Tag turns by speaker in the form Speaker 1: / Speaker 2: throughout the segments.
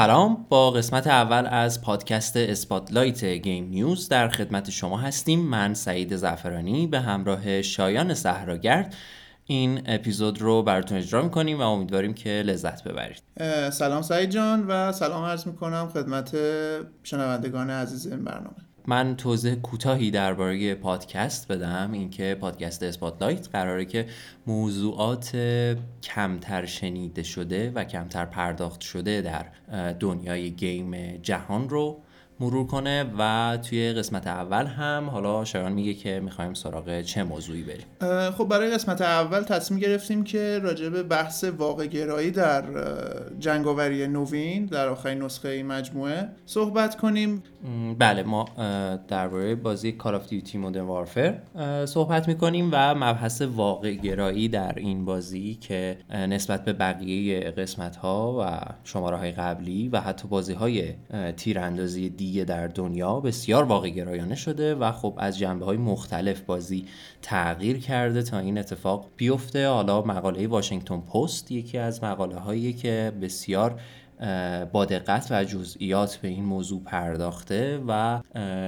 Speaker 1: سلام. با قسمت اول از پادکست اسپاتلایت گیم‌نیوز در خدمت شما هستیم. من سعید زعفرانی به همراه شایان صحراگرد. این اپیزود رو براتون اجرا می‌کنیم و امیدواریم که لذت ببرید.
Speaker 2: سلام سعید جان و سلام عرض می‌کنم خدمت شنوندگان عزیز این برنامه.
Speaker 1: من توضیح کوتاهی درباره پادکست بدم اینکه پادکست اسپاتلایت قراره که موضوعات کمتر شنیده شده و کمتر پرداخت شده در دنیای گیم جهان رو مرور کنه و توی قسمت اول هم حالا شایان میگه که می‌خوایم سراغ چه موضوعی بریم.
Speaker 2: خب برای قسمت اول تصمیم گرفتیم که راجع به بحث واقع گرایی در جنگاوری نوین در آخرین نسخه این مجموعه صحبت کنیم.
Speaker 1: بله ما درباره بازی کال آف دیوتی مودرن وارفر صحبت می‌کنیم و مبحث واقع گرایی در این بازی که نسبت به بقیه قسمت ها و شماره های قبلی و حتی بازی های تیراندازی دی در دنیا بسیار واقع گرایانه شده و خب از جنبه های مختلف بازی تغییر کرده تا این اتفاق بیفته. حالا مقاله واشنگتن پست یکی از مقاله هایی که بسیار با دقت و جزئیات به این موضوع پرداخته و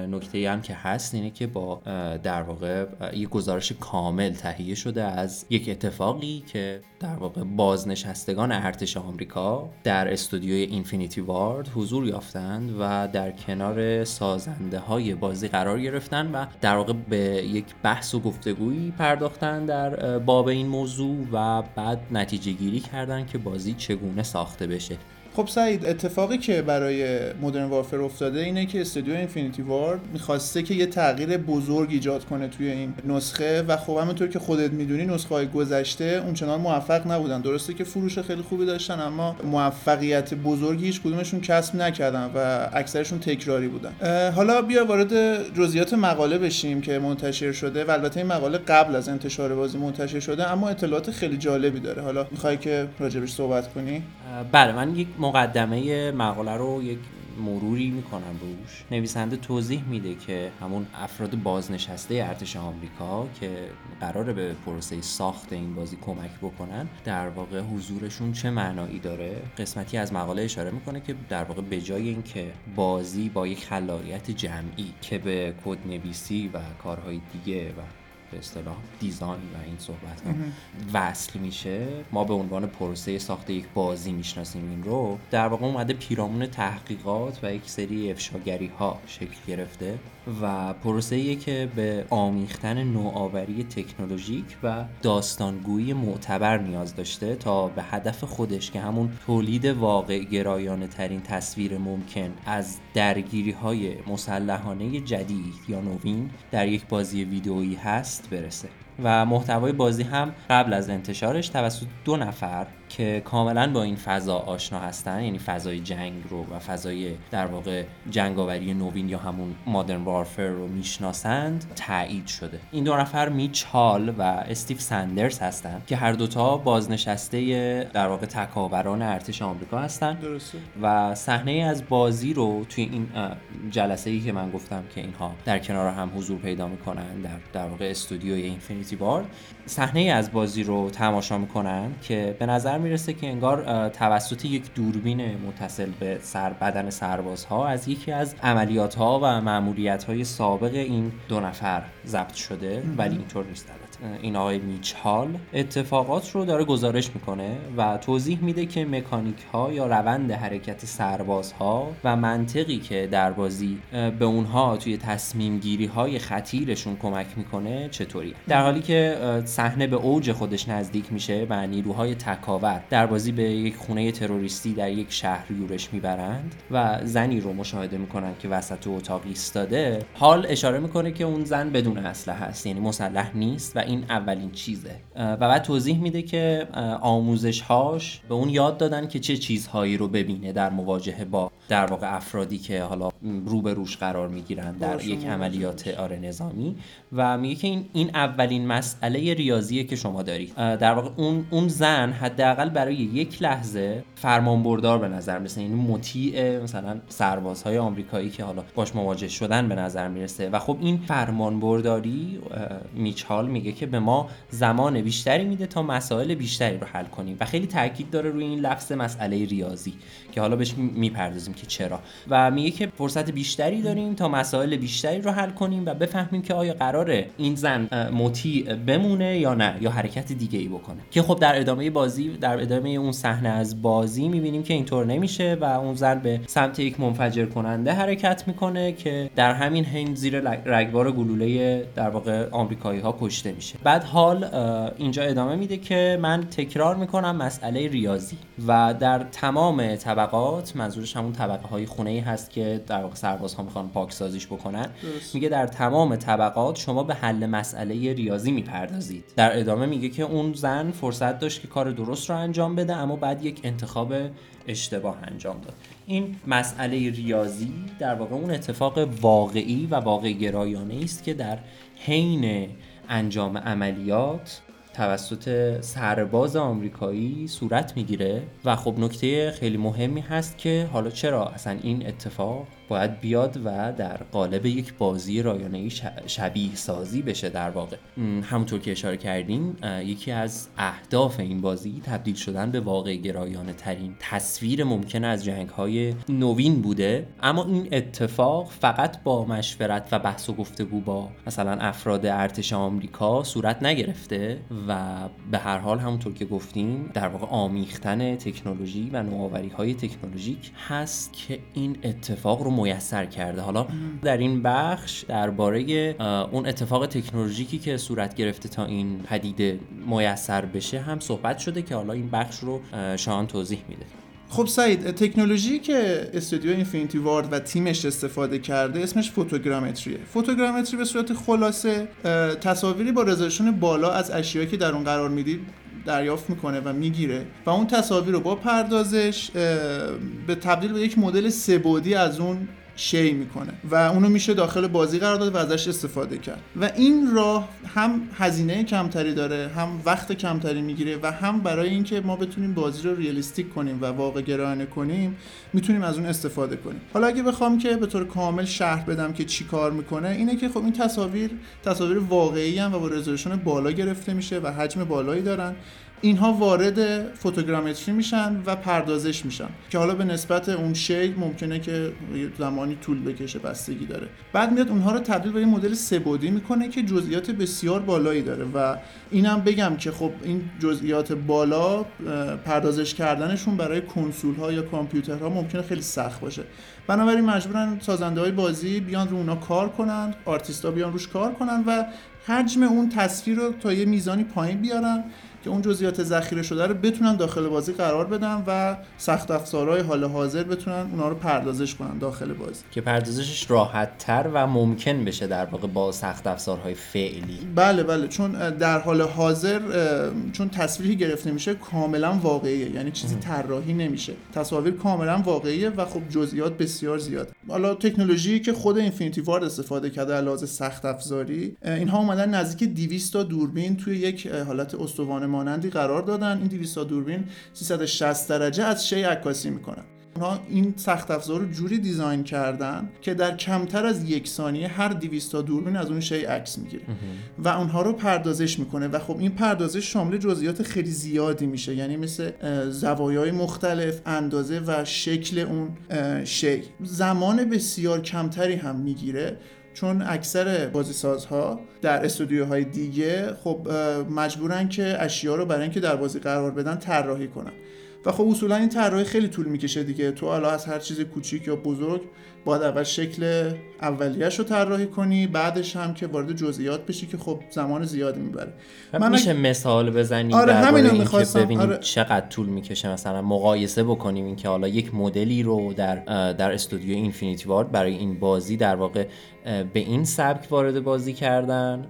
Speaker 1: نکته هم که هست اینه که با در واقع یک گزارش کامل تهیه شده از یک اتفاقی که در واقع بازنشستگان ارتش آمریکا در استودیوی اینفینیتی وارد حضور یافتند و در کنار سازنده های بازی قرار گرفتن و در واقع به یک بحث و گفتگویی پرداختن در باب این موضوع و بعد نتیجه گیری کردن که بازی چگونه ساخته بشه.
Speaker 2: خب سعید اتفاقی که برای مدرن وارفر افتاده اینه که استودیو اینفینیتی وارد می‌خواسته که یه تغییر بزرگ ایجاد کنه توی این نسخه و خب همونطور که خودت می‌دونی نسخه های گذشته اونچنان موفق نبودن. درسته که فروش خیلی خوبی داشتن اما موفقیت بزرگی هیچ کدومشون کسب نکردن و اکثرشون تکراری بودن. حالا بیا وارد جزئیات مقاله بشیم که منتشر شده و البته این مقاله قبل از انتشار بازی منتشر شده اما اطلاعات خیلی جالبی داره. حالا می‌خوای که راجبش صحبت کنی؟
Speaker 1: بله من یک مقدمه مقاله رو یک مروری می‌کنم روش. نویسنده توضیح میده که همون افراد بازنشسته ارتش آمریکا که قراره به پروسه ساخت این بازی کمک بکنن در واقع حضورشون چه معنایی داره؟ قسمتی از مقاله اشاره می‌کنه که در واقع به جای اینکه بازی با یک خلاقیت جمعی که به کد نویسی و کارهای دیگه و به اصطلاح دیزاین و این صحبت ها وصل میشه. ما به عنوان پروسه ساخت یک بازی می‌شناسیم این رو. در واقع اومده پیرامون تحقیقات و یک سری افشاگری ها شکل گرفته. و پروسه که به آمیختن نوآوری تکنولوژیک و داستانگویی معتبر نیاز داشته تا به هدف خودش که همون تولید واقع گرایانه ترین تصویر ممکن از درگیری های مسلحانه جدید یا نوین در یک بازی ویدئویی هست برسه. و محتوای بازی هم قبل از انتشارش توسط دو نفر که کاملا با این فضا آشنا هستن یعنی فضای جنگ رو و فضای در واقع جنگاوری نوین یا همون مادرن وارفر رو می‌شناسند تایید شده این دو نفر میچ هال و استیو سندرز هستند که هر دوتا بازنشسته در واقع تکاوران ارتش آمریکا هستن
Speaker 2: درسته.
Speaker 1: و صحنه از بازی رو توی این جلسه ای که من گفتم که اینها در کنار هم حضور پیدا می‌کنن در در واقع استودیوی اینفینیتی بارد صحنه از بازی رو تماشا می‌کنن که به نظر می‌رسه که انگار توسط یک دوربین متصل به سر بدن سربازها از یکی از عملیات ها و معمولیت های سابق این دو نفر ضبط شده ولی اینطور نیست این آقای میچال اتفاقات رو داره گزارش می‌کنه و توضیح میده که مکانیک ها یا روند حرکت سربازها و منطقی که در بازی به اونها توی تصمیم گیری های خطیرشون کمک می‌کنه چطوریه؟ در حالی که صحنه به اوج خودش نزدیک میشه و نیروهای تکاور در بازی به یک خونه تروریستی در یک شهر یورش می‌برند و زنی رو مشاهده می‌کنن که وسط اتاق ایستاده حال اشاره می‌کنه که اون زن بدون اسلحه هست یعنی مسلح نیست و این اولین چیزه. و بعد توضیح میده که آموزش هاش به اون یاد دادن که چه چیزهایی رو ببینه در مواجهه با در واقع افرادی که حالا رو به روش قرار می‌گیرن در یک عملیات آره نظامی. و میگه که این این اولین این مسئله ریاضیه که شما دارید. در واقع اون اون زن حداقل برای یک لحظه فرمانبردار به نظر می‌رسه. یعنی مطیع مثلا سربازهای آمریکایی که حالا باش مواجه شدن به نظر می‌رسه. و خب این فرمانبرداری میچال میگه که به ما زمان بیشتری میده تا مسائل بیشتری رو حل کنیم و خیلی تاکید داره روی این لفظ مسئله ریاضی که حالا بهش می‌پردازیم که چرا. و میگه که فرصت بیشتری داریم تا مسائل بیشتری رو حل کنیم و بفهمیم که آیا قراره این زن مطیع بمونه یا نه یا حرکت دیگه ای بکنه. که خب در ادامه بازی در ادامه اون صحنه از بازی می‌بینیم که اینطور نمیشه و اون زن به سمت یک منفجر کننده حرکت می‌کنه که در همین حین زیر رگبار گلوله در واقع آمریکایی ها کشته میشه. بعد حال اینجا ادامه میده که من تکرار می‌کنم مسئله ریاضی و در تمام طبقات منظورش همون طبقه های خونه ای هست که در واقع سربازها می‌خوان پاکسازیش بکنن میگه در تمام طبقات شما به حل مسئله ریاضی می‌پردازید. در ادامه میگه که اون زن فرصت داشت که کار درست رو انجام بده اما بعد یک انتخاب اشتباه انجام داد. این مسئله ریاضی در واقع اون اتفاق واقعی و واقع گرایانه است که در حین انجام عملیات توسط سرباز آمریکایی صورت می‌گیره. و خب نکته خیلی مهمی هست که حالا چرا اصلا این اتفاق باید بیاد و در قالب یک بازی رایانه شبیه سازی بشه در واقع. همونطور که اشاره کردیم یکی از اهداف این بازی تبدیل شدن به واقع گرایانه ترین تصویر ممکن از جنگ های نوین بوده. اما این اتفاق فقط با مشورت و بحث و گفتگو با مثلا افراد ارتش آمریکا صورت نگرفته و به هر حال همونطور که گفتیم در واقع آمیختن تکنولوژی و نوآوری های تکنولوژیک هست که این اتفاق رو میسر کرده. حالا در این بخش درباره اون اتفاق تکنولوژیکی که صورت گرفته تا این پدیده میسر بشه هم صحبت شده که حالا این بخش رو شان توضیح میده.
Speaker 2: خب سعید تکنولوژی که استودیو اینفینیتی وارد و تیمش استفاده کرده اسمش فوتوگرامتریه. فوتوگرامتری به صورت خلاصه تصاویری با رزولوشن بالا از اشیایی که در اون قرار می‌دید دریافت می‌کنه و می‌گیره. و اون تصاویر رو با پردازش به تبدیل به یک مدل سبودی از اون شی می‌کنه و اونو میشه داخل بازی قرار داد و ازش استفاده کرد. و این راه هم هزینه کمتری داره هم وقت کمتری می‌گیره و هم برای اینکه ما بتونیم بازی رو ریالیستیک کنیم و واقع گرایانه کنیم می‌تونیم از اون استفاده کنیم. حالا اگه بخوام که به طور کامل شرح بدم که چی کار می‌کنه اینه که خب این تصاویر تصاویر واقعی هم و با رزولوشن بالا گرفته میشه و حجم بالایی دارن. اینها وارد فوتوگرامتری میشن و پردازش میشن که حالا به نسبت اون شی ممکنه که زمانی طول بکشه بستگی داره. بعد میاد اونها رو تبدیل به یه مدل سبودی می‌کنه که جزئیات بسیار بالایی داره و اینم بگم که خب این جزئیات بالا پردازش کردنشون برای کنسول ها یا کامپیوترها ممکنه خیلی سخت باشه. بنابراین مجبورن سازنده های بازی بیان رو اونا کار کنن آرتیستا بیان روش کار کنن و حجم اون تصویر رو تا یه میزانی پایین بیارن که اون جزئیات ذخیره شده رو بتونن داخل بازی قرار بدن و سخت افزارهای حال حاضر بتونن اونا رو پردازش کنن داخل بازی.
Speaker 1: که پردازشش راحت تر و ممکن بشه در واقع با سخت افزارهای فعلی.
Speaker 2: بله بله چون در حال حاضر چون تصویری گرفته میشه کاملا واقعیه یعنی چیزی طراحی نمیشه. تصاویر کاملا واقعیه و خب جزئیات بسیار زیاد. حالا تکنولوژی که خود اینفینیتی وارد استفاده کرده علاوه سخت افزاری اینها اومدن نزدیک 200 تا دوربین توی یک حالت استوانه مانندی قرار دادن. این 200 دوربین 360 درجه از شی عکاسی می‌کنن. اونها این سخت افزار رو جوری دیزاین کردن که در کمتر از یک ثانیه هر 200 دوربین از اون شی عکس می‌گیره. و اونها رو پردازش می‌کنه و خب این پردازش شامل جزئیات خیلی زیادی میشه. یعنی مثل زوایای مختلف اندازه و شکل اون شی. زمان بسیار کمتری هم می‌گیره. چون اکثر بازیسازها در استودیوهای دیگه خب مجبورن که اشیا رو برای اینکه در بازی قرار بدن طراحی کنن. و خب اصولا این طراحی خیلی طول می‌کشه دیگه. تو حالا از هر چیز کوچیک یا بزرگ باید اول شکل اولیش رو طراحی کنی بعدش هم که وارد جزئیات بشی که خب زمان زیادی می‌بره.
Speaker 1: من میشه مثال بزنی آره همین که ببینیم آره. چقدر طول می‌کشه مثلا مقایسه بکنیم اینکه حالا یک مدلی رو در در استودیو اینفینیتی وارد برای این بازی در واقع به این سبک وارد بازی کردن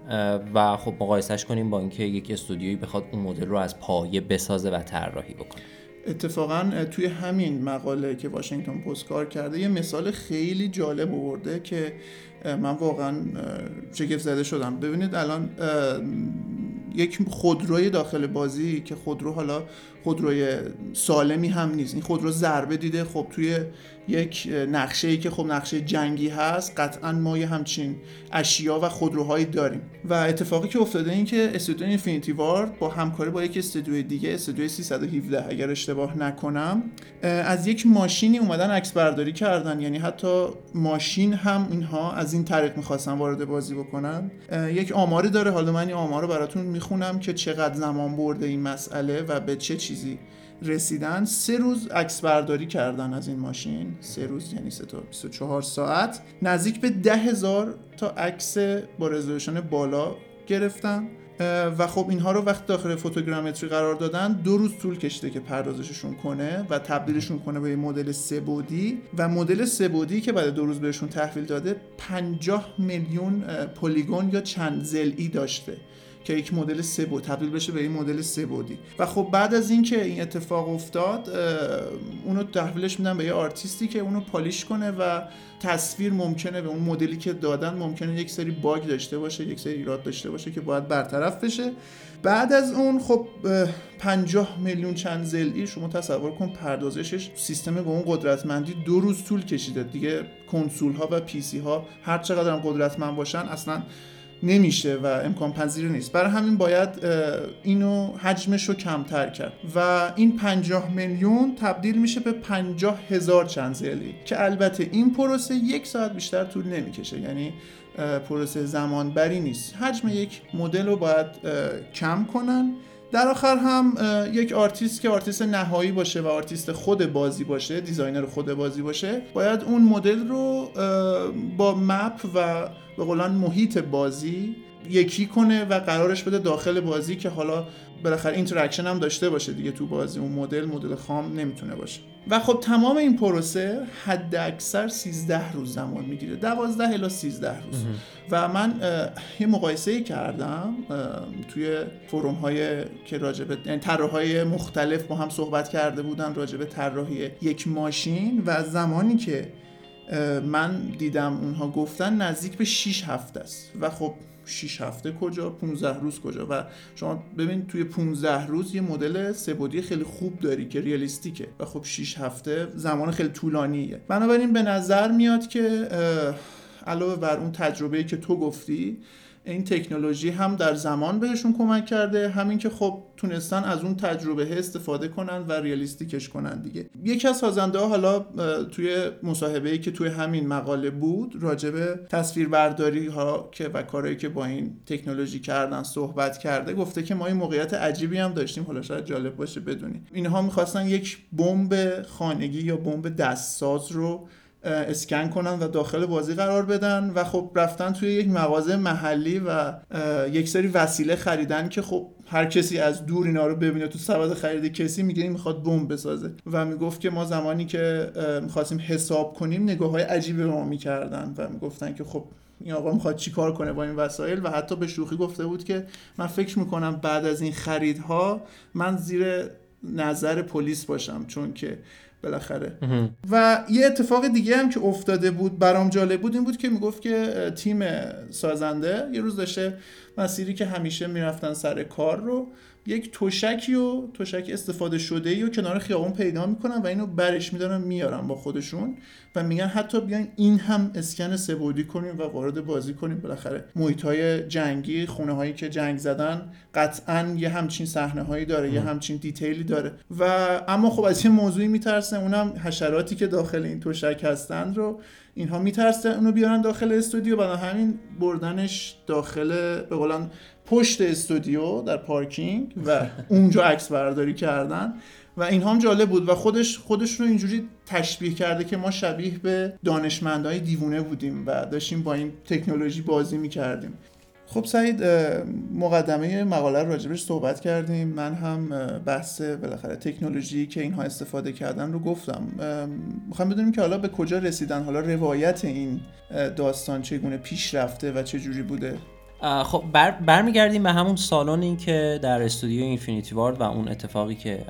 Speaker 1: و خب مقایسهش کنیم با اینکه یک استودیویی بخواد اون مدل رو از پایه بسازه و طراحی بکنه.
Speaker 2: اتفاقا توی همین مقاله که واشنگتن پست کار کرده یه مثال خیلی جالب آورده که من واقعا شگفت زده شدم. ببینید الان یک خودروی داخل بازی که خودرو حالا خودروی سالمی هم نیست این خودرو ضربه دیده خب توی یک نقشه ای که خب نقشه جنگی هست قطعا ما یه همچین اشیا و خودروهایی داریم. و اتفاقی که افتاده این که استودیو اینفینیتی وار با همکاری با یک استودیو دیگه استودیو 317 اگر اشتباه نکنم از یک ماشینی اومدن عکس برداری کردن. یعنی حتی ماشین هم اینها از این طریق می‌خواستن وارد بازی بکنن. یک آماری داره. حالا من این آمار رو براتون می‌خونم که چقدر زمان برده این مسئله و به چه چیزی رسیدن. سه روز عکس برداری کردن از این ماشین. سه روز یعنی سه تا 24 ساعت. نزدیک به ده هزار تا عکس با رزولوشن بالا گرفتن. و خب اینها رو وقت داخل فوتوگرامتری قرار دادن دو روز طول کشیده که پردازششون کنه و تبدیلشون کنه به مدل سبودی و مدل سبودی که بعد دو روز بهشون تحویل داده 50 میلیون پلیگون یا چند زلی داشته. که یک مدل سه بعد تبدیل بشه به این مدل سه بعدی. و خب بعد از اینکه این اتفاق افتاد اونو تحویلش میدن به یه آرتیستی که اونو polish کنه و تصویر ممکنه به اون مدلی که دادن ممکنه یک سری باگ داشته باشه یک سری ایراد داشته باشه که باید برطرف بشه. بعد از اون خب 50 میلیون چند ضلعی شما تصور کن پردازشش سیستم به اون قدرتمندی دو روز طول کشیده. دیگه کنسول ها و پی سی ها هر چقدر قدرتمند باشن اصلا نمیشه و امکان پذیر نیست. برای همین باید اینو حجمش رو کمتر کرد. و این 50 میلیون تبدیل میشه به 50 هزار چند ضلعی که البته این پروسه یک ساعت بیشتر طول نمی‌کشه. یعنی پروسه زمان بری نیست. حجم یک مدل رو باید کم کنن. در آخر هم یک آرتیست که آرتیست نهایی باشه و آرتیست خود بازی باشه designer خود بازی باشه باید اون مدل رو با map و به قول اون محیط بازی یکی کنه و قرارش بده داخل بازی که حالا بالاخره interaction هم داشته باشه دیگه تو بازی. اون مدل مدل خام نمی‌تونه باشه. و خب تمام این پروسه حد اکثر 13 روز زمان می‌گیره. 12 الی 13 روز. و من یه مقایسه کردم توی فروم های که راجبه یعنی طراحهای مختلف با هم صحبت کرده بودن راجبه طراحی یک ماشین و زمانی که من دیدم اونها گفتن نزدیک به 6 هفته است. و خب 6 هفته کجا؟ 15 روز کجا؟ و شما ببین توی 15 روز یه مدل سبودی خیلی خوب داری که ریالیستیکه. و خب 6 هفته زمان خیلی طولانیه. بنابراین به نظر میاد که علاوه بر اون تجربه‌ای که تو گفتی این تکنولوژی هم در زمان بهشون کمک کرده همین که خب تونستن از اون تجربه استفاده کنن و ریالیستیکش کنن دیگه. یکی از سازنده ها حالا توی مصاحبه ای که توی همین مقاله بود راجبه تصویربرداری ها که و کارهایی که با این تکنولوژی کردن صحبت کرده گفته که ما این موقعیت عجیبی هم داشتیم. حالا شاید جالب باشه بدونیم اینها می‌خواستن یک بمب خانگی یا بمب دستساز رو اسکن کنن و داخل بازی قرار بدن و خب رفتن توی یک مغازه محلی و یک سری وسیله خریدن که خب هر کسی از دور اینا رو ببینه تو سبد خرید کسی میگه این می‌خواد بمب بسازه و می‌گفت که ما زمانی که می‌خواستیم حساب کنیم نگاه های عجیبی به ما می‌کردن و می‌گفتن که خب این آقا می‌خواد چیکار کنه با این وسایل و حتی به شوخی گفته بود که من فکر می‌کنم بعد از این خریدها من زیر نظر پلیس باشم چون که بالاخره. و یه اتفاق دیگه هم که افتاده بود برام جالب بود این بود که می‌گفت که تیم سازنده یه روز داشته مسیری که همیشه می‌رفتن سر کار رو یک توشکی و توشک استفاده شده ای و کنار خیابون پیدا می‌کنن و اینو برش میدارن میارن با خودشون و میگن حتی بیاین این هم اسکن سبودی کنیم و وارد بازی کنیم. بالاخره محیط های جنگی خونه هایی که جنگ زدن قطعا یه همچین صحنه هایی داره یه همچین دیتیلی داره. و اما خب از یه موضوعی میترسه اونم حشراتی که داخل این توشک هستند رو اینها میترسه اونو بیارن داخل استودیو. برای همین بردنش داخل به قولن پشت استودیو در پارکینگ و اونجا عکس برداری کردن. و این هم جالب بود و خودش خودش رو اینجوری تشبیه کرده که ما شبیه به دانشمندهای دیوونه بودیم و داشتیم با این تکنولوژی بازی می‌کردیم. خب سعید مقدمه مقاله رو راجبش صحبت کردیم. من هم بحث بالاخره تکنولوژی که اینها استفاده کردن رو گفتم. می‌خوام بدونیم که حالا به کجا رسیدن؟ حالا روایت این داستان چگونه پیش رفته و چه جوری بوده؟
Speaker 1: خب بر برمیگردیم به همون سالن که در استودیو اینفینیتی وارد و اون اتفاقی که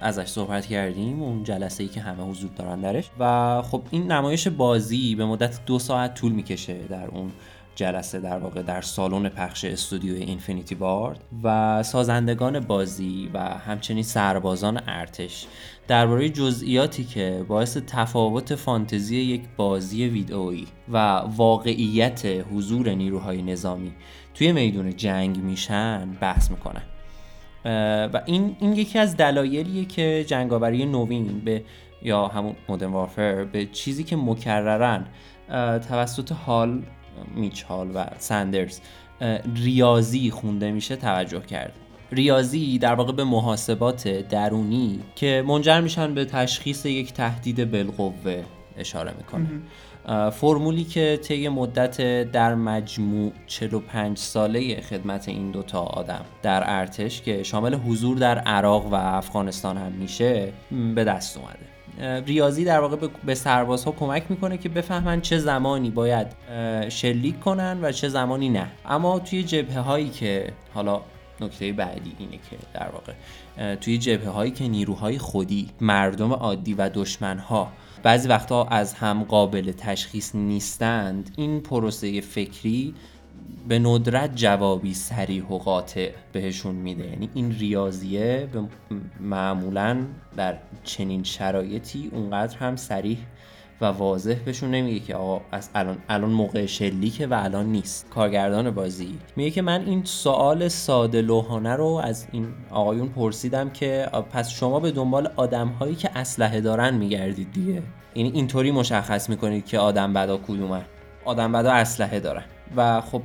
Speaker 1: ازش صحبت کردیم اون جلسه ای که همه حضور دارن درش. و خب این نمایش بازی به مدت دو ساعت طول می‌کشه در اون جلسه در واقع در سالن پخش استودیوی اینفینیتی وارد و سازندگان بازی و همچنین سربازان ارتش درباره جزئیاتی که باعث تفاوت فانتزی یک بازی ویدئویی و واقعیت حضور نیروهای نظامی توی میدون جنگ میشن بحث می‌کنن و این, این یکی از دلایلیه که جنگاوری نوین به یا همون مودرن وارفر به چیزی که مکررن توسط حال میچال و سندرز ریاضی خونده میشه توجه کرد. ریاضی در واقع به محاسبات درونی که منجر میشن به تشخیص یک تهدید بالقوه اشاره می‌کنه. فرمولی که طی مدت در مجموع 45 ساله خدمت این دوتا آدم در ارتش که شامل حضور در عراق و افغانستان هم میشه به دست اومده. ریاضی در واقع به سربازها کمک می‌کنه که بفهمن چه زمانی باید شلیک کنن و چه زمانی نه. اما توی جبهه هایی که حالا نکته بعدی اینه که در واقع توی جبهه هایی که نیروهای خودی مردم عادی و دشمنها بعضی وقتها از هم قابل تشخیص نیستند این پروسه فکری به ندرت جوابی سریح و قاطع بهشون میده. یعنی این ریاضیه به معمولا در چنین شرایطی اونقدر هم سریح و واضح بهشون نمیگه که آقا از الان الان موقع شلیکه و الان نیست. کارگردان بازی میگه که من این سوال ساده لوحانه رو از این آقایون پرسیدم که پس شما به دنبال آدم هایی که اسلحه دارن میگردید دیگه. یعنی اینطوری مشخص می‌کنید که آدم بدا کدومه آدم بدا اسلحه دارن. و خب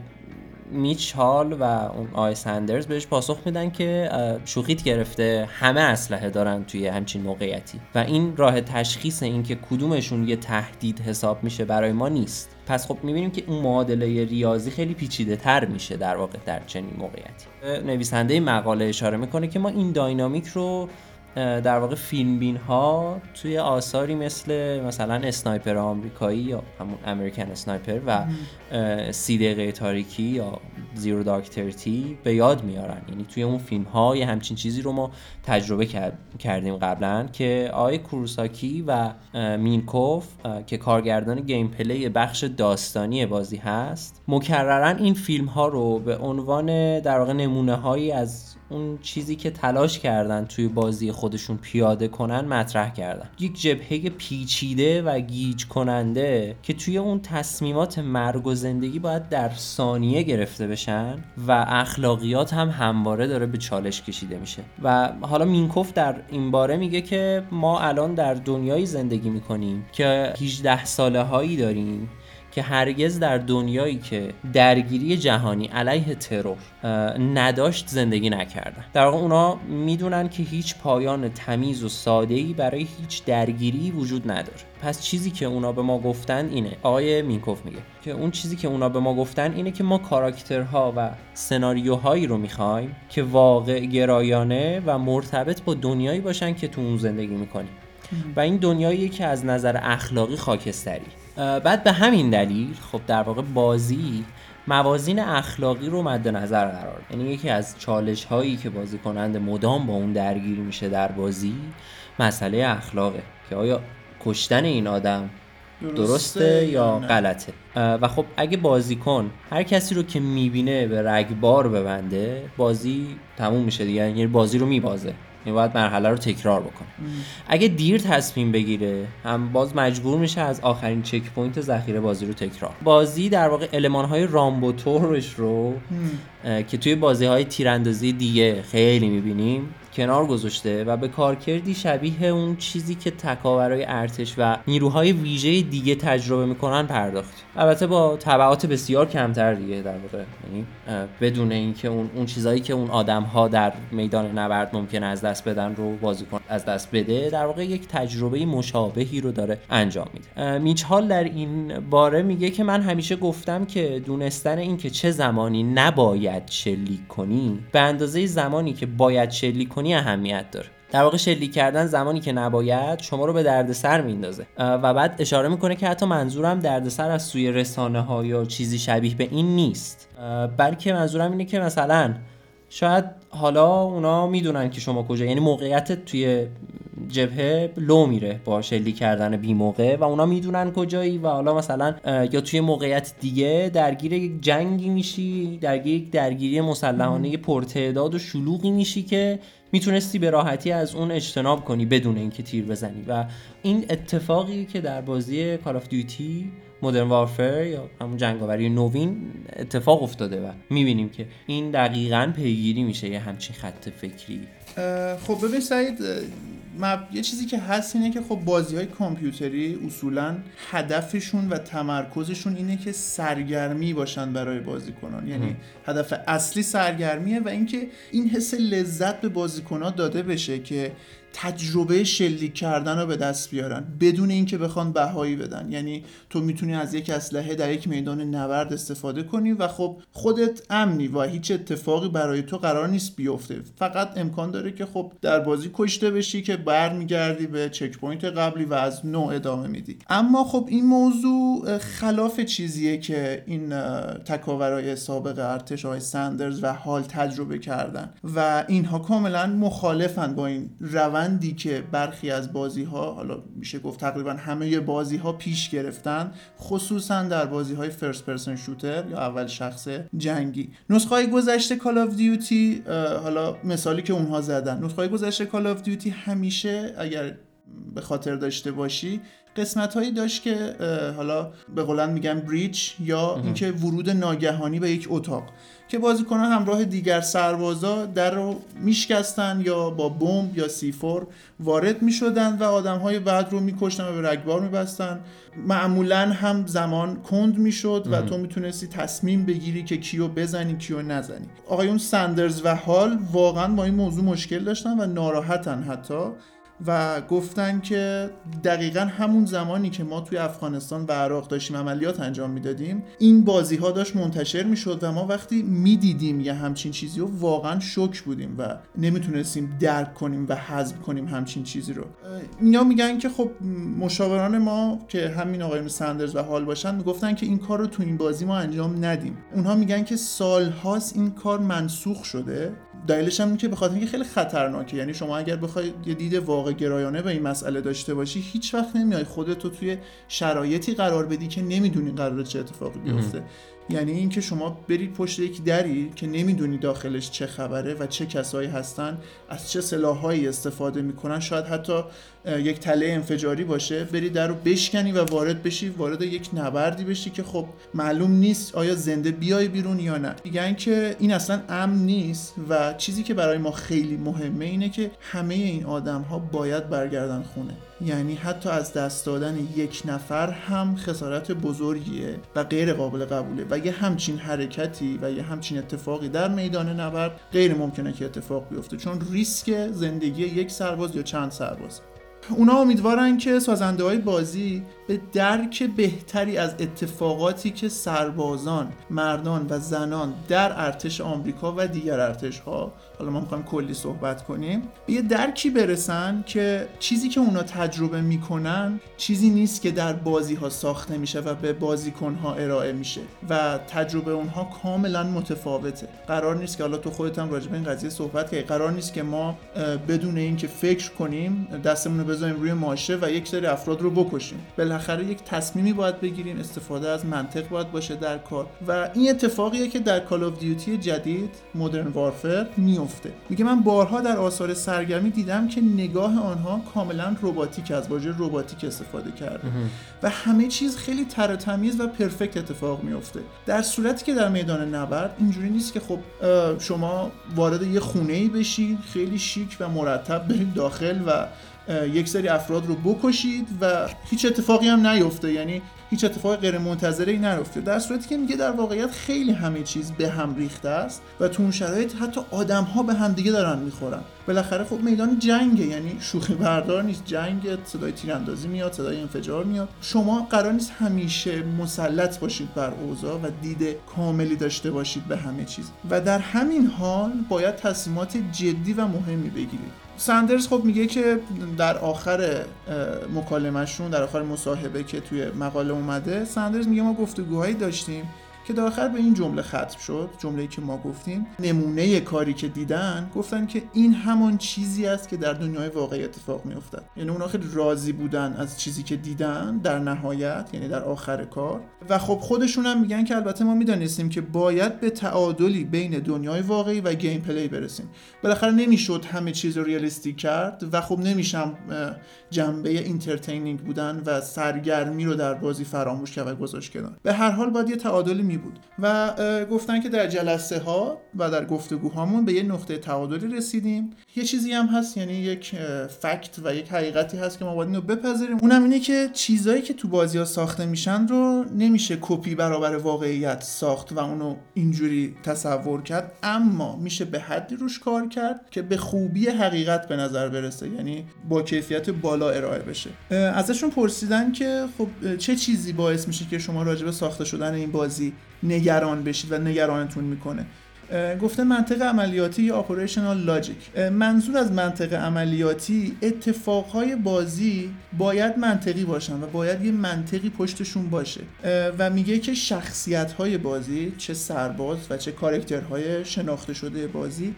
Speaker 1: میچ هال و اون آی سندرز بهش پاسخ میدن که شوخیت گرفته همه اسلحه دارن توی همچین موقعیتی. و این راه تشخیص این که کدومشون یه تهدید حساب میشه برای ما نیست. پس خب می‌بینیم که اون معادله ریاضی خیلی پیچیده تر میشه در واقع در چنین موقعیتی. نویسنده مقاله اشاره می‌کنه که ما این داینامیک رو در واقع فیلم بین ها توی آثاری مثل مثلا اسنایپر آمریکایی یا همون امریکن اسنایپر و سی دقیقه تاریکی یا Zero Dark Thirty به یاد میارن. یعنی توی اون فیلم ها یه همچین چیزی رو ما تجربه کردیم قبلا که آقای کوروساکی و مینکوف که کارگردان گیم پلی بخش داستانی بازی هست مکررا این فیلم ها رو به عنوان در واقع نمونه هایی از اون چیزی که تلاش کردن توی بازی خودشون پیاده کنن مطرح کردن. یک جبهه پیچیده و گیج کننده که توی اون تصمیمات مرگ و زندگی باید در ثانیه گرفته بشن و اخلاقیات هم همواره داره به چالش کشیده میشه. و حالا مینکوف در این باره میگه که ما الان در دنیایی زندگی می‌کنیم که 18 ساله هایی داریم که هرگز در دنیایی که درگیری جهانی علیه ترور نداشت زندگی نکردن. در واقع اونا می‌دونن که هیچ پایان تمیز و ساده‌ای برای هیچ درگیری وجود نداره. پس چیزی که اونا به ما گفتن اینه. آقای مینکوف میگه که اون چیزی که اونا به ما گفتن اینه که ما کاراکترها و سناریوهایی رو می‌خوایم که واقع گرایانه و مرتبط با دنیایی باشن که تو اون زندگی می‌کنیم. و این دنیایی که از نظر اخلاقی خاکستری. بعد به همین دلیل خب در واقع بازی موازین اخلاقی رو مد نظر قرار یعنی یکی از چالش هایی که بازی کنند مدام با اون درگیر میشه در بازی مسئله اخلاقه که آیا کشتن این آدم درسته, یا غلطه؟ و خب اگه بازیکن هر کسی رو که می‌بینه به رگبار ببنده بازی تموم میشه دیگه یعنی بازی رو میبازه. این باید مرحله رو تکرار بکنه. اگه دیر تصمیم بگیره هم باز مجبور میشه از آخرین checkpoint ذخیره بازی رو تکرار. بازی در واقع المان های رامبوطورش رو که توی بازی های تیراندازی دیگه خیلی می‌بینیم کنار گذاشته و به کارکردی شبیه اون چیزی که تکاورای ارتش و نیروهای ویژه دیگه تجربه می‌کنن پرداخت. البته با تبعات بسیار کمتر دیگه در واقع. یعنی بدون اینکه اون اون چیزایی که اون آدم ها در میدان نبرد ممکن از دست بدن رو بازیکن از دست بده در واقع یک تجربه مشابهی رو داره انجام میده. میچال در این باره میگه که من همیشه گفتم که دونستن اینکه چه زمانی نباید شلیک کنی به اندازه زمانی که باید شلیک کنی اهمیت داره. در واقع شلیک کردن زمانی که نباید شما رو به دردسر میندازه. و بعد اشاره می‌کنه که حتی منظورم دردسر از سوی رسانه ها یا چیزی شبیه به این نیست. بلکه منظورم اینه که مثلا شاید حالا اونا می‌دونن که شما کجا یعنی موقعیت توی جبهه لو میره با شلیک کردن بی موقع و اونا می‌دونن کجایی و حالا مثلا یا توی موقعیت دیگه درگیر یک جنگی میشی درگیر یک درگیری مسلحانه پرتعداد و شلوغی میشی که می‌تونستی به راحتی از اون اجتناب کنی بدون اینکه تیر بزنی. و این اتفاقی که در بازی کال آف دیوتی مدرن وارفر یا همون جنگاوری نوین اتفاق افتاده و می‌بینیم که این دقیقا پیگیری میشه یه همچین خط فکری.
Speaker 2: خب ببین سعید یه چیزی که هست اینه که خب بازی های کامپیوتری اصولا هدفشون و تمرکزشون اینه که سرگرمی باشن برای بازیکنان. یعنی هدف اصلی سرگرمیه و اینکه این حس لذت به بازیکنان داده بشه که تجربه شلیک کردن رو به دست بیارن بدون اینکه بخوان بهایی بدن. یعنی تو می‌تونی از یک اسلحه در یک میدان نبرد استفاده کنی و خب خودت امنی و هیچ اتفاقی برای تو قرار نیست بیفته. فقط امکان داره که خب در بازی کشته بشی که برمیگردی به checkpoint قبلی و از نو ادامه میدی. اما خب این موضوع خلاف چیزیه که این تکاورای سابق ارتش های سندرز و حال تجربه کردن. و اینها کاملا مخالفن با این روند روندی که برخی از بازی ها حالا میشه گفت تقریبا همه بازی ها پیش گرفتن خصوصا در بازی های first person shooter یا اول شخص جنگی. نسخه های گذشته Call of Duty حالا مثالی که اونها زدن. نسخه های گذشته Call of Duty همیشه اگر به خاطر داشته باشی قسمت هایی داشت که حالا به قول میگن breach یا اینکه ورود ناگهانی به یک اتاق که بازیکنان همراه دیگر سربازا در رو میشکستن یا با بمب یا سیفور وارد می‌شدن و آدم های بعد رو میکشتن و به رگبار میبستن. معمولا هم زمان کند می‌شد و تو می‌تونستی تصمیم بگیری که کیو بزنی کیو نزنی. آقایون سندرز و هال واقعا با این موضوع مشکل داشتن و ناراحتن حتی. و گفتن که دقیقا همون زمانی که ما توی افغانستان و عراق داشتیم عملیات انجام می‌دادیم این بازی ها داشت منتشر می‌شد و ما وقتی می‌دیدیم یه همچین چیزی رو واقعا شک بودیم و نمی‌تونستیم درک کنیم و حذف کنیم همچین چیزی رو. اینا میگن که خب مشاوران ما که همین آقایون سندرز و حال باشن می‌گفتن که این کار رو تو این بازی ما انجام ندیم. اونها میگن که سالهاست این کار منسوخ شده. دلیلش هم که به خاطر اینکه خیلی خطرناکه. یعنی شما اگر بخوای یه دید واقع گرایانه به این مسئله داشته باشی هیچ وقت نمیای خودت رو توی شرایطی قرار بدی که نمی‌دونی قرار چه اتفاقی بیفته. یعنی اینکه شما برید پشت یک دری که نمی‌دونی داخلش چه خبره و چه کسایی هستن از چه سلاحهایی استفاده می‌کنن شاید حتی یک تله انفجاری باشه بری در رو بشکنی و وارد بشی وارد یک نبردی بشی که خب معلوم نیست آیا زنده بیای بیرون یا نه. میگن که این اصلا امن نیست و چیزی که برای ما خیلی مهمه اینه که همه این آدم ها باید برگردن خونه. یعنی حتی از دست دادن یک نفر هم خسارت بزرگیه و غیر قابل قبوله و یه همچین حرکتی و یه همچین اتفاقی در میدان نبرد غیر ممکنه که اتفاق بیفته چون ریسک زندگی یک سرباز یا چند سرباز. اونا امیدوارن که سازنده های بازی به درک بهتری از اتفاقاتی که سربازان، مردان و زنان در ارتش آمریکا و دیگر ارتش ها حالا ما می‌خوایم کلی صحبت کنیم به یه درکی برسن که چیزی که اونا تجربه می‌کنن چیزی نیست که در بازی ها ساخته میشه و به بازیکن ها ارائه میشه و تجربه اونها کاملا متفاوته. قرار نیست که حالا تو خودت هم راجع به این قضیه صحبت کنی. قرار نیست که ما بدون اینکه فکر کنیم دستمون رو بذاریم روی ماشه و یک سری افراد رو بکشیم. بالاخره یک تصمیمی باید بگیریم استفاده از منطق باید باشه در کار. و این اتفاقیه که در کال آف دیوتی جدید مدرن وارفر میفته. میگه من بارها در آثار سرگرمی دیدم که نگاه آنها کاملا رباتیک از واژه رباتیک استفاده کرده. و همه چیز خیلی تر تمیز و پرفکت اتفاق میفته. در صورتی که در میدان نبرد اینجوری نیست که خب شما وارد یه خونه ای بشید خیلی شیک و مرتب برید داخل و یک سری افراد رو بکشید و هیچ اتفاقی هم نیفته. یعنی هیچ اتفاق غیر منتظره ای نیفته. در صورتی که میگه در واقعیت خیلی همه چیز به هم ریخته است و تو اون شرایط حتی آدم ها به هم دیگه دارن می‌خورن. بالاخره خب میدان جنگه. یعنی شوخی بردار نیست. جنگ صدای تیراندازی میاد صدای انفجار میاد. شما قرار نیست همیشه مسلط باشید بر اوضاع و دید کاملی داشته باشید به همه چیز. و در همین حال باید تصمیمات جدی و مهمی بگیرید. سندرز خب میگه که در آخر مکالمهشون در آخر مصاحبه که توی مقاله اومده سندرز میگه ما گفتگوهایی داشتیم که در آخر به این جمله ختم شد جمله‌ای که ما گفتیم نمونه کاری که دیدن گفتن که این همان چیزی است که در دنیای واقعی اتفاق میافتد. یعنی اونا خیلی راضی بودن از چیزی که دیدن در نهایت یعنی در آخر کار. و خب خودشون هم میگن که البته ما می‌دانستیم که باید به تعادلی بین دنیای واقعی و گیم پلی برسیم. بالاخره نمی‌شد همه چیز رو realistic کرد و خب نمیشم جنبه entertaining بودن و سرگرمی رو در بازی فراموش کرد و گذاشت کنار. به هر حال باید یه تعادلی بود و گفتن که در جلسه ها و در گفتگوهامون به یه نقطه تعادلی رسیدیم. یه چیزی هم هست یعنی یک fact و یک حقیقتی هست که ما باید اینو بپذیریم. اونم اینه که چیزایی که تو بازی ها ساخته میشن رو نمیشه کپی برابر واقعیت ساخت و اونو اینجوری تصور کرد اما میشه به حدی روش کار کرد که به خوبی حقیقت به نظر برسه یعنی با کیفیت بالا ارائه بشه. ازشون پرسیدن که خب چه چیزی باعث میشه که شما راجع ساخته شدن این بازی نگران بشید و نگرانتون می‌کنه. گفته منطق عملیاتی یا operational logic منظور از منطق عملیاتی اتفاقهای بازی باید منطقی باشن و باید یه منطقی پشتشون باشه. و میگه که شخصیت بازی چه سرباز و چه character های شناخته شده بازی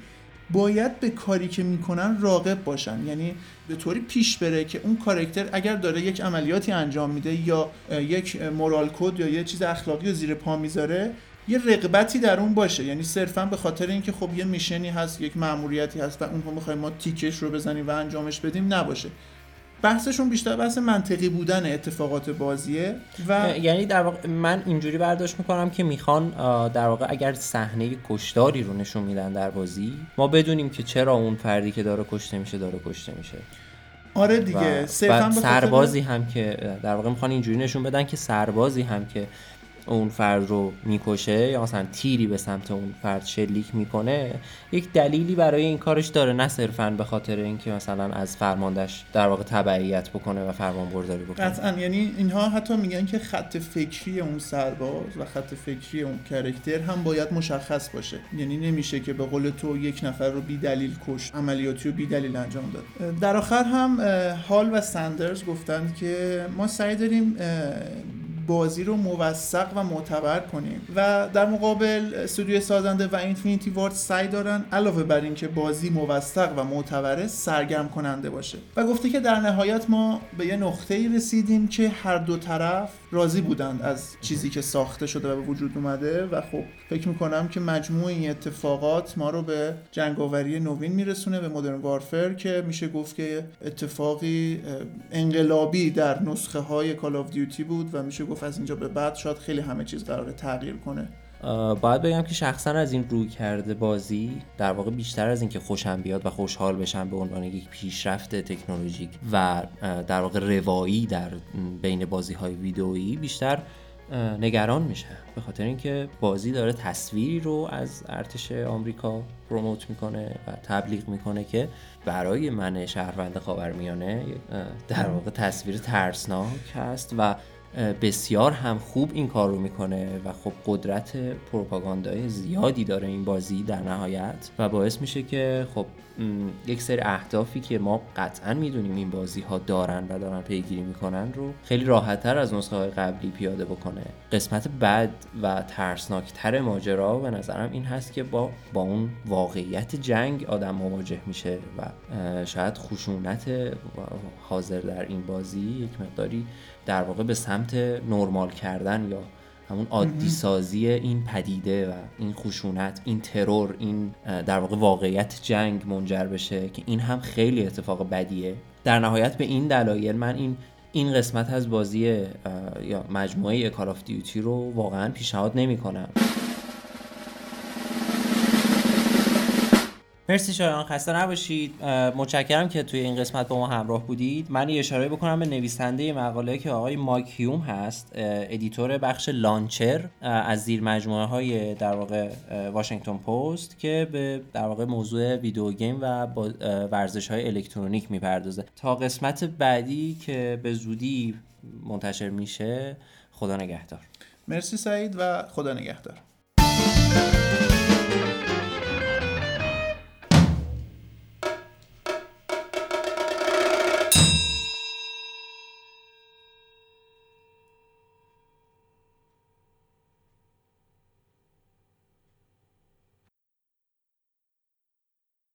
Speaker 2: باید به کاری که می‌کنن راغب باشن. یعنی به طوری پیش بره که اون character اگر داره یک عملیاتی انجام میده یا یک moral code یا یه چیز اخلاقی رو زیر پا می‌ذاره یه رقبتی در اون باشه. یعنی صرفا به خاطر اینکه خب یه میشنی هست یک مأموریتی هست و اونها می‌خوایم ما تیکش رو بزنیم و انجامش بدیم نباشه. بحثشون بیشتر بحث منطقی بودن اتفاقات بازیه و
Speaker 1: یعنی در واقع من اینجوری برداشت می‌کنم که می‌خوان در واقع اگر صحنه کشداری رو نشون میدن در بازی ما بدونیم که چرا اون فردی که داره کشته میشه داره کشته میشه.
Speaker 2: آره دیگه
Speaker 1: سربازی هم که در واقع می‌خوان اینجوری نشون بدن که سربازی هم که اون فرد رو می‌کشه یا مثلا تیری به سمت اون فرد شلیک می‌کنه یک دلیلی برای این کارش داره نه صرفا به خاطر اینکه مثلا از فرماندهش در واقع تبعیت بکنه و فرمان برداری بکنه.
Speaker 2: قطعا یعنی اینها حتی میگن که خط فکری اون سرباز و خط فکری اون کرکتر هم باید مشخص باشه. یعنی نمیشه که به قول تو یک نفر رو بی دلیل کش عملیاتی رو بی دلیل انجام داد. در آخر هم هال و سندرز گفتند که ما سعی داریم بازی رو موثق و معتبر کنیم. و در مقابل استودیو سازنده و اینفینیتی وارد سعی دارن علاوه بر اینکه بازی موثق و معتبره سرگرم کننده باشه. و گفته که در نهایت ما به یه نقطه ای رسیدیم که هر دو طرف راضی بودند از چیزی که ساخته شده و به وجود اومده و خب فکر می‌کنم که مجموع این اتفاقات ما رو به جنگاوری نوین میرسونه به مدرن وارفر که میشه گفت که اتفاقی انقلابی در نسخه های Call of Duty بود و میشه گفت از اینجا به بعد شاید خیلی همه چیز قرار تغییر کنه.
Speaker 1: باید بگم که شخصا از این رویکرد بازی در واقع بیشتر از اینکه خوشم بیاد و خوشحال بشم به عنوان یک پیشرفت تکنولوژیک و در واقع روایی در بین بازی های ویدئویی بیشتر نگران میشه. به خاطر اینکه بازی داره تصویری رو از ارتش آمریکا promote می‌کنه و تبلیغ می‌کنه که برای من شهروند خاورمیانه در واقع تصویر ترسناک هست و بسیار هم خوب این کار رو می‌کنه و خب قدرت پروپاگاندای زیادی داره این بازی در نهایت و باعث میشه که خب یک سری اهدافی که ما قطعا می‌دونیم این بازی ها دارن و دارن پیگیری می‌کنن رو خیلی راحتتر از نسخه های قبلی پیاده بکنه. قسمت بد و ترسناکتر ماجرا به نظرم این هست که با با اون واقعیت جنگ آدم مواجه میشه و شاید خشونت حاضر در این بازی یک مقداری در واقع به سمت نرمال کردن یا همون عادی سازی این پدیده و این خشونت این ترور این در واقع واقعیت جنگ منجر بشه که این هم خیلی اتفاق بدیه. در نهایت به این دلایل من این این قسمت از بازی یا مجموعه کال آف دیوتی رو واقعا پیشنهاد نمی کنم مرسی شایان خسته نباشید. متشکرم که توی این قسمت با ما همراه بودید. من یه اشاره بکنم به نویسنده مقاله که آقای مایک هیوم هست editor بخش Launcher از زیر مجموعه های در واقع واشنگتن پست که به در واقع موضوع video game و ورزش های الکترونیک می‌پردازه. تا قسمت بعدی که به زودی منتشر میشه خدا نگهدار.
Speaker 2: مرسی سعید و خدا نگهدار.